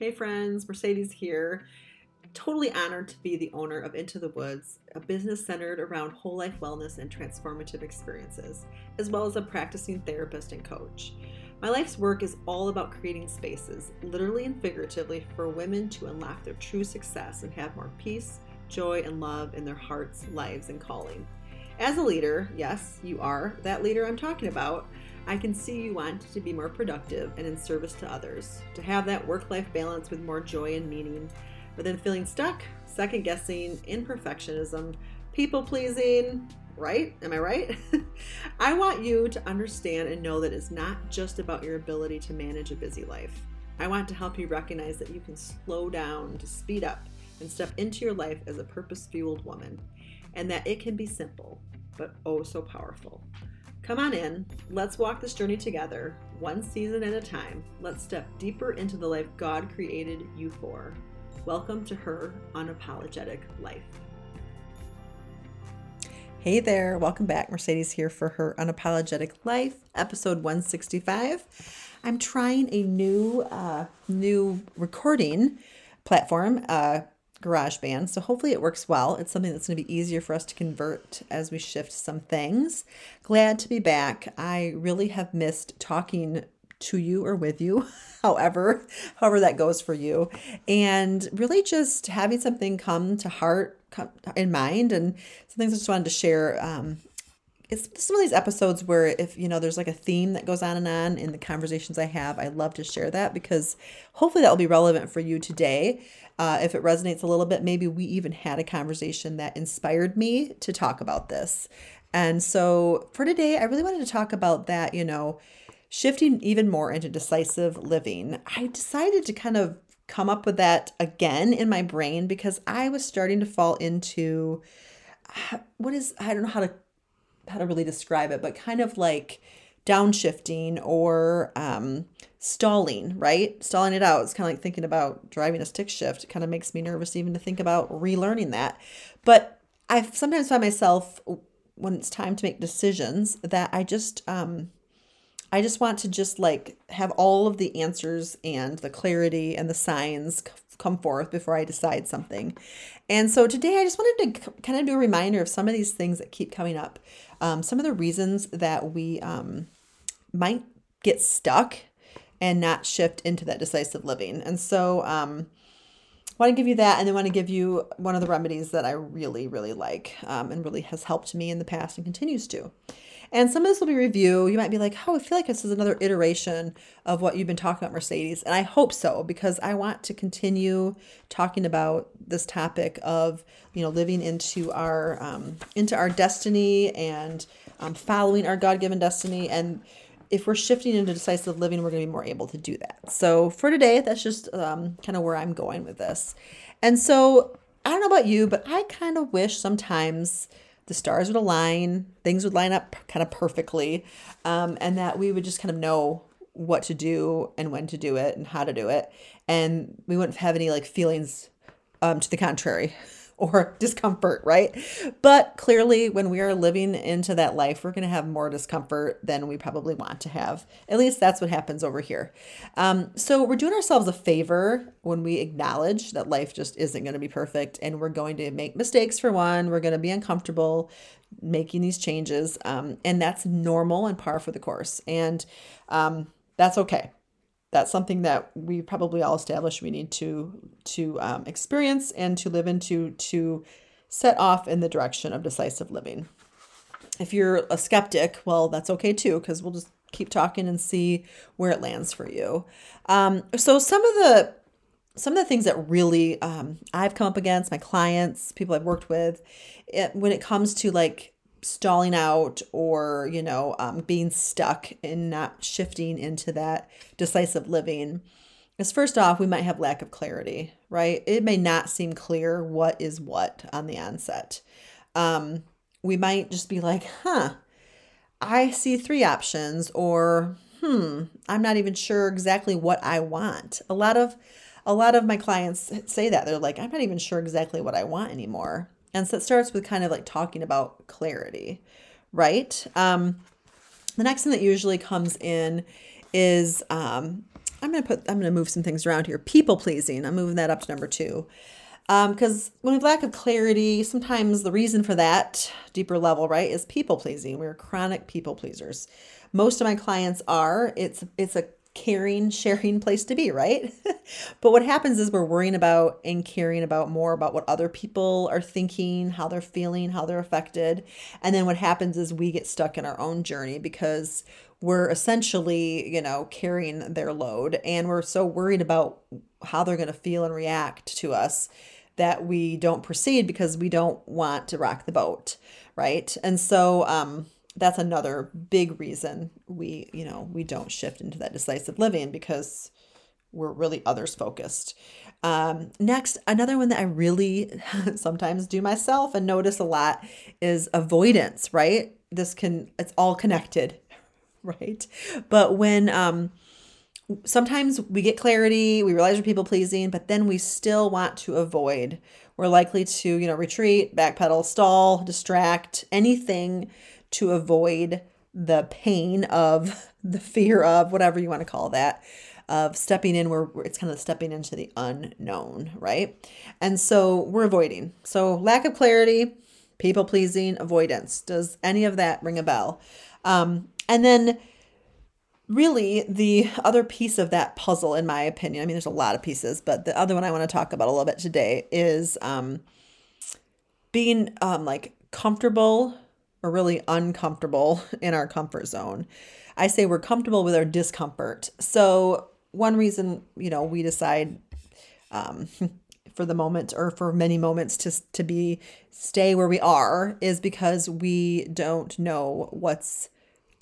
Hey friends, Mercedes here. Totally honored to be the owner of Into the Woods, a business centered around whole life wellness and transformative experiences, as well as a practicing therapist and coach. My life's work is all about creating spaces, literally and figuratively, for women to unlock their true success and have more peace, joy, and love in their hearts, lives, and calling. As a leader, yes, you are that leader I'm talking about. I can see you want to be more productive and in service to others, to have that work life balance with more joy and meaning, but then feeling stuck, second guessing, imperfectionism, people pleasing, right? Am I right? I want you to understand and know that it's not just about your ability to manage a busy life. I want to help you recognize that you can slow down to speed up and step into your life as a purpose fueled woman, and that it can be simple, but oh so powerful. Come on in. Let's walk this journey together, one season at a time. Let's step deeper into the life God created you for. Welcome to her unapologetic life. Hey there, welcome back. Mercedes here for her unapologetic life, episode 165. I'm trying a new uh, new recording platform. Uh, GarageBand. So hopefully it works well. It's something that's going to be easier for us to convert as we shift some things. Glad to be back. I really have missed talking to you or with you, however, however that goes for you, and really just having something come to heart, come in mind, and some things I just wanted to share. Um, it's some of these episodes where if you know there's like a theme that goes on and on in the conversations I have, I love to share that because hopefully that will be relevant for you today. Uh, if it resonates a little bit, maybe we even had a conversation that inspired me to talk about this. And so for today, I really wanted to talk about that, you know, shifting even more into decisive living. I decided to kind of come up with that again in my brain because I was starting to fall into what is, I don't know how to how to really describe it, but kind of like downshifting or um, stalling, right? Stalling it out. It's kind of like thinking about driving a stick shift. It kind of makes me nervous even to think about relearning that. But I sometimes find myself when it's time to make decisions that I just um, I just want to just like have all of the answers and the clarity and the signs come forth before I decide something. And so today I just wanted to kind of do a reminder of some of these things that keep coming up. Um, some of the reasons that we um, might get stuck and not shift into that decisive living. And so um, want to give you that and then want to give you one of the remedies that I really, really like um, and really has helped me in the past and continues to. And some of this will be review. You might be like, oh, I feel like this is another iteration of what you've been talking about, Mercedes. And I hope so, because I want to continue talking about this topic of, you know, living into our um, into our destiny and um, following our God-given destiny. And if we're shifting into decisive living, we're going to be more able to do that. So for today, that's just um, kind of where I'm going with this. And so I don't know about you, but I kind of wish sometimes the stars would align, things would line up kind of perfectly, um, and that we would just kind of know what to do and when to do it and how to do it. And we wouldn't have any like feelings um, to the contrary or discomfort, right? But clearly, when we are living into that life, we're going to have more discomfort than we probably want to have. At least that's what happens over here. Um, so, we're doing ourselves a favor when we acknowledge that life just isn't going to be perfect and we're going to make mistakes for one, we're going to be uncomfortable making these changes. Um, and that's normal and par for the course. And um, that's okay that's something that we probably all established we need to to um, experience and to live into to set off in the direction of decisive living. If you're a skeptic well that's okay too because we'll just keep talking and see where it lands for you. Um, so some of the some of the things that really um, i've come up against my clients people i've worked with it, when it comes to like stalling out or you know um, being stuck and not shifting into that decisive living. Is first off we might have lack of clarity right? It may not seem clear what is what on the onset. Um, we might just be like huh i see three options or hmm i'm not even sure exactly what i want. A lot of a lot of my clients say that. They're like i'm not even sure exactly what i want anymore and so it starts with kind of like talking about clarity, right? Um, the next thing that usually comes in is um, I'm gonna put I'm gonna move some things around here. People pleasing. I'm moving that up to number two. Because um, when we have lack of clarity, sometimes the reason for that deeper level, right, is people pleasing. We're chronic people pleasers. Most of my clients are. It's it's a caring, sharing place to be, right? but what happens is we're worrying about and caring about more about what other people are thinking, how they're feeling, how they're affected. And then what happens is we get stuck in our own journey because we're essentially, you know, carrying their load and we're so worried about how they're going to feel and react to us that we don't proceed because we don't want to rock the boat, right? And so um that's another big reason we, you know, we don't shift into that decisive living because we're really others focused. Um, next, another one that I really sometimes do myself and notice a lot is avoidance, right? This can, it's all connected, right? But when, um, sometimes we get clarity, we realize we're people pleasing, but then we still want to avoid. We're likely to, you know, retreat, backpedal, stall, distract, anything to avoid the pain of the fear of whatever you want to call that of stepping in where it's kind of stepping into the unknown, right? And so we're avoiding. So lack of clarity, people pleasing, avoidance. Does any of that ring a bell? Um, and then really the other piece of that puzzle in my opinion i mean there's a lot of pieces but the other one i want to talk about a little bit today is um, being um, like comfortable or really uncomfortable in our comfort zone. I say we're comfortable with our discomfort. So, one reason, you know, we decide um, for the moment or for many moments to, to be stay where we are is because we don't know what's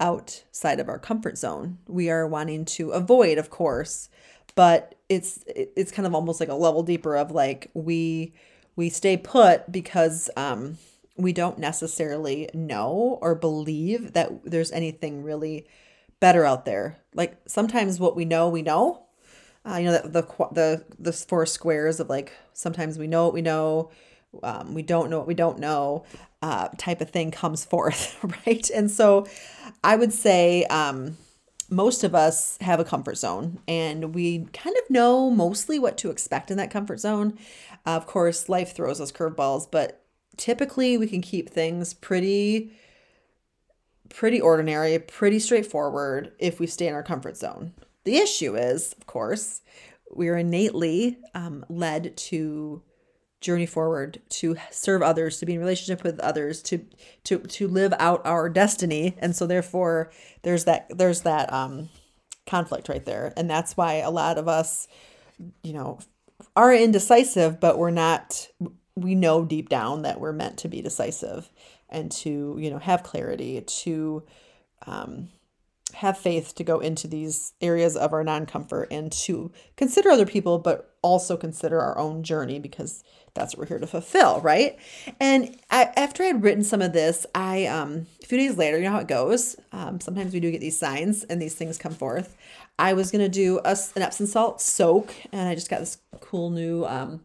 outside of our comfort zone. We are wanting to avoid, of course, but it's it's kind of almost like a level deeper of like we we stay put because um we don't necessarily know or believe that there's anything really better out there. Like sometimes what we know, we know. Uh, you know that the the the four squares of like sometimes we know what we know, um, we don't know what we don't know, uh, type of thing comes forth, right? And so, I would say um, most of us have a comfort zone, and we kind of know mostly what to expect in that comfort zone. Uh, of course, life throws us curveballs, but typically we can keep things pretty pretty ordinary, pretty straightforward if we stay in our comfort zone. The issue is, of course, we are innately um, led to journey forward, to serve others, to be in relationship with others, to to to live out our destiny, and so therefore there's that there's that um, conflict right there, and that's why a lot of us, you know, are indecisive, but we're not we know deep down that we're meant to be decisive and to you know have clarity to um, have faith to go into these areas of our non-comfort and to consider other people but also consider our own journey because that's what we're here to fulfill right? And I, after i had written some of this i um a few days later you know how it goes? Um, sometimes we do get these signs and these things come forth. I was going to do a, an epsom salt soak and i just got this cool new um,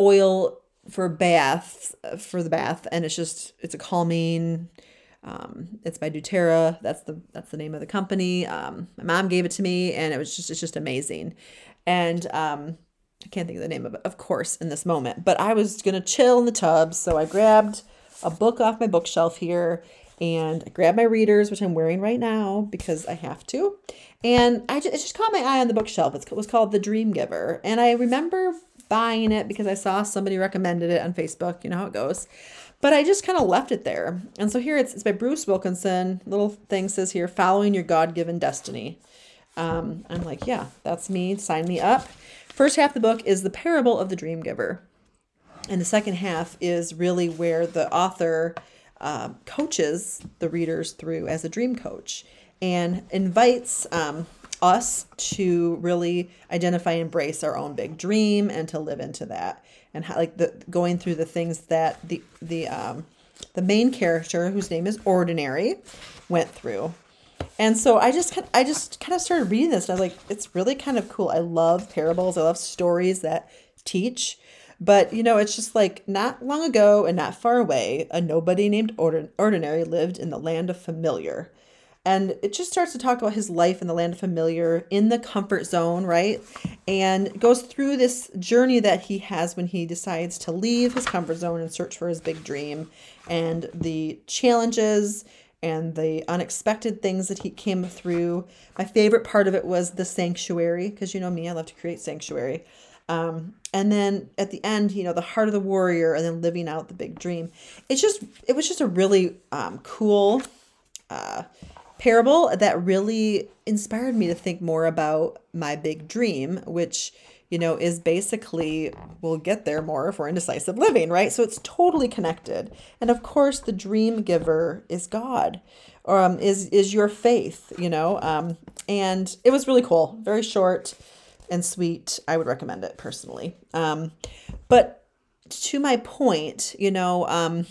oil for bath for the bath and it's just it's a calming um, it's by doTERRA that's the that's the name of the company. Um, my mom gave it to me and it was just it's just amazing. And um, i can't think of the name of it of course in this moment but i was gonna chill in the tub so i grabbed a book off my bookshelf here and I my readers, which I'm wearing right now because I have to. And I just, it just caught my eye on the bookshelf. It's, it was called The Dream Giver. And I remember buying it because I saw somebody recommended it on Facebook. You know how it goes. But I just kind of left it there. And so here it's, it's by Bruce Wilkinson. Little thing says here, following your God given destiny. Um, I'm like, yeah, that's me. Sign me up. First half of the book is the parable of the dream giver. And the second half is really where the author uh, coaches the readers through as a dream coach and invites um, us to really identify and embrace our own big dream and to live into that. And how, like the going through the things that the the um the main character whose name is ordinary went through. And so i just i just kind of started reading this and i was like it's really kind of cool. I love parables. I love stories that teach but you know it's just like not long ago and not far away a nobody named ordinary lived in the land of familiar And it just starts to talk about his life in the land of familiar, in the comfort zone, right? And goes through this journey that he has when he decides to leave his comfort zone and search for his big dream, and the challenges and the unexpected things that he came through. My favorite part of it was the sanctuary, because you know me, I love to create sanctuary. Um, and then at the end, you know, the heart of the warrior, and then living out the big dream. It's just, it was just a really um, cool uh, parable that really inspired me to think more about my big dream, which you know, is basically we'll get there more if we're indecisive living, right? So it's totally connected. And of course, the dream giver is God, um, is is your faith, you know. Um, and it was really cool, very short and sweet. I would recommend it personally. Um, but to my point, you know, um,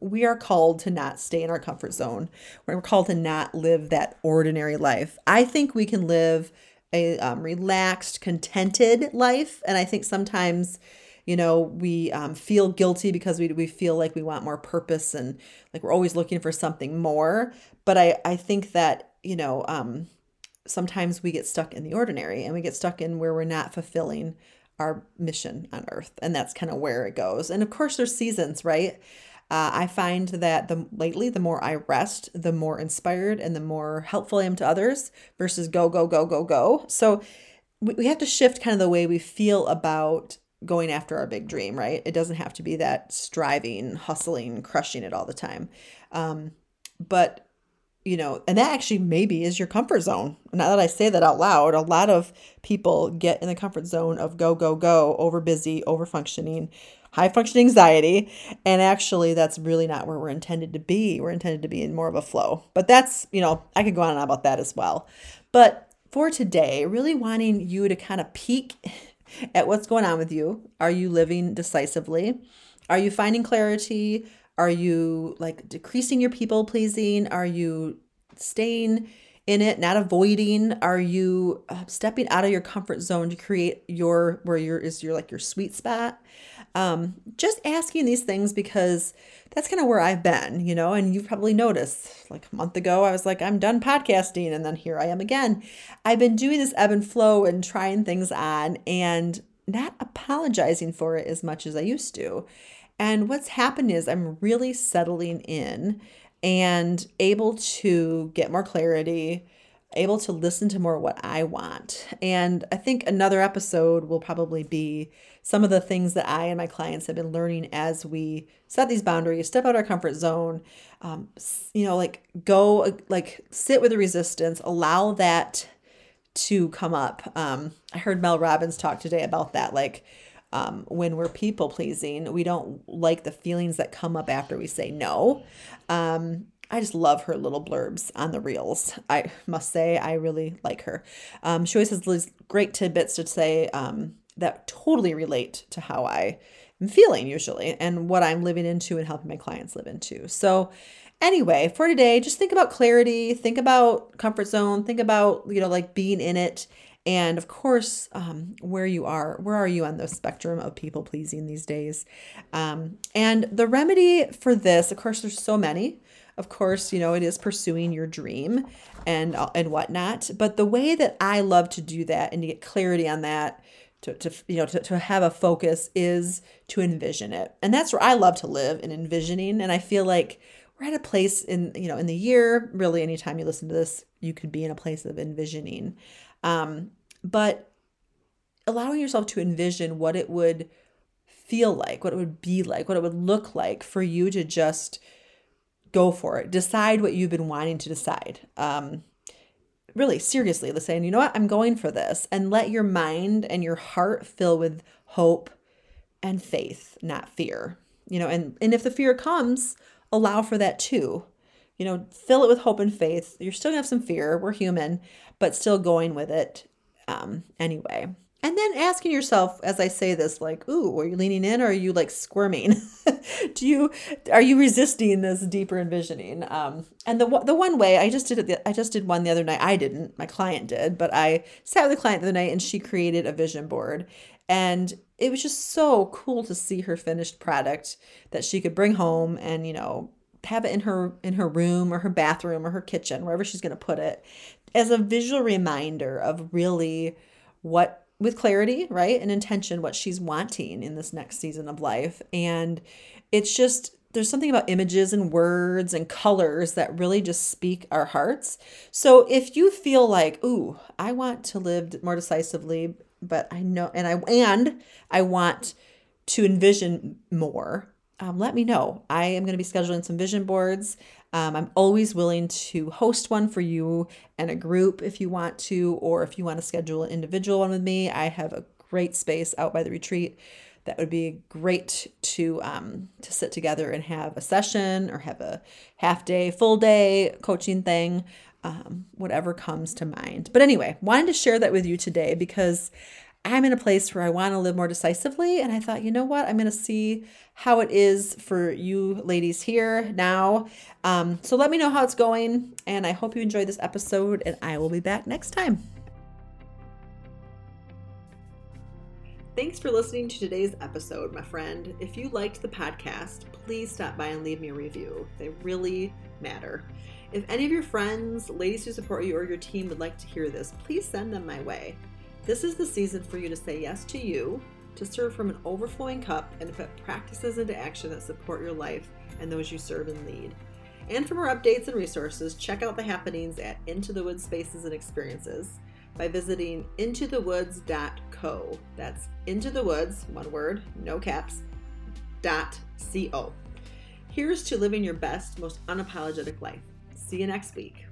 we are called to not stay in our comfort zone. We're called to not live that ordinary life. I think we can live a um, relaxed, contented life. And I think sometimes, you know, we um, feel guilty because we, we feel like we want more purpose and like we're always looking for something more. But I, I think that, you know, um, sometimes we get stuck in the ordinary and we get stuck in where we're not fulfilling our mission on earth. And that's kind of where it goes. And of course, there's seasons, right? Uh, I find that the lately, the more I rest, the more inspired and the more helpful I am to others versus go, go, go, go, go. So we, we have to shift kind of the way we feel about going after our big dream, right? It doesn't have to be that striving, hustling, crushing it all the time. Um, but you know, and that actually maybe is your comfort zone. Now that I say that out loud, a lot of people get in the comfort zone of go, go, go, over busy, over functioning, high functioning anxiety. And actually, that's really not where we're intended to be. We're intended to be in more of a flow. But that's, you know, I could go on and on about that as well. But for today, really wanting you to kind of peek at what's going on with you. Are you living decisively? Are you finding clarity? Are you like decreasing your people pleasing? Are you staying in it, not avoiding? Are you uh, stepping out of your comfort zone to create your where your is your like your sweet spot? Um, just asking these things because that's kind of where I've been, you know, and you've probably noticed like a month ago, I was like, I'm done podcasting. And then here I am again. I've been doing this ebb and flow and trying things on and not apologizing for it as much as I used to. And what's happened is I'm really settling in and able to get more clarity, able to listen to more what I want. And I think another episode will probably be some of the things that I and my clients have been learning as we set these boundaries, step out our comfort zone, um, you know, like go, like sit with the resistance, allow that to come up. Um, I heard Mel Robbins talk today about that. Like, um, when we're people pleasing, we don't like the feelings that come up after we say no. Um, I just love her little blurbs on the reels. I must say, I really like her. Um, she always has these great tidbits to say um, that totally relate to how I am feeling usually and what I'm living into and helping my clients live into. So, anyway, for today, just think about clarity, think about comfort zone, think about, you know, like being in it. And of course, um, where you are, where are you on the spectrum of people pleasing these days? Um, and the remedy for this, of course, there's so many. Of course, you know, it is pursuing your dream and uh, and whatnot. But the way that I love to do that and to get clarity on that to, to you know to, to have a focus is to envision it and that's where i love to live in envisioning and i feel like we're at a place in you know in the year really anytime you listen to this you could be in a place of envisioning um, but allowing yourself to envision what it would feel like what it would be like what it would look like for you to just go for it decide what you've been wanting to decide um, really seriously saying, you know what, I'm going for this. And let your mind and your heart fill with hope and faith, not fear. You know, and, and if the fear comes, allow for that too. You know, fill it with hope and faith. You're still gonna have some fear. We're human, but still going with it um, anyway. And then asking yourself as I say this, like, ooh, are you leaning in or are you like squirming? Do you are you resisting this deeper envisioning? Um, and the the one way I just did it, I just did one the other night. I didn't, my client did, but I sat with the client the other night and she created a vision board, and it was just so cool to see her finished product that she could bring home and you know have it in her in her room or her bathroom or her kitchen, wherever she's going to put it, as a visual reminder of really what with clarity, right? And intention what she's wanting in this next season of life. And it's just there's something about images and words and colors that really just speak our hearts. So if you feel like, "Ooh, I want to live more decisively, but I know and I and I want to envision more." Um, let me know. I am going to be scheduling some vision boards. Um, I'm always willing to host one for you and a group if you want to, or if you want to schedule an individual one with me. I have a great space out by the retreat that would be great to um, to sit together and have a session or have a half day, full day coaching thing, um, whatever comes to mind. But anyway, wanted to share that with you today because I'm in a place where I want to live more decisively. And I thought, you know what? I'm going to see how it is for you ladies here now. Um, so let me know how it's going. And I hope you enjoyed this episode, and I will be back next time. Thanks for listening to today's episode, my friend. If you liked the podcast, please stop by and leave me a review. They really matter. If any of your friends, ladies who support you, or your team would like to hear this, please send them my way. This is the season for you to say yes to you, to serve from an overflowing cup, and to put practices into action that support your life and those you serve and lead. And for more updates and resources, check out the happenings at Into the Woods Spaces and Experiences by visiting intothewoods.co. That's into the woods, one word, no caps, dot co. Here's to living your best, most unapologetic life. See you next week.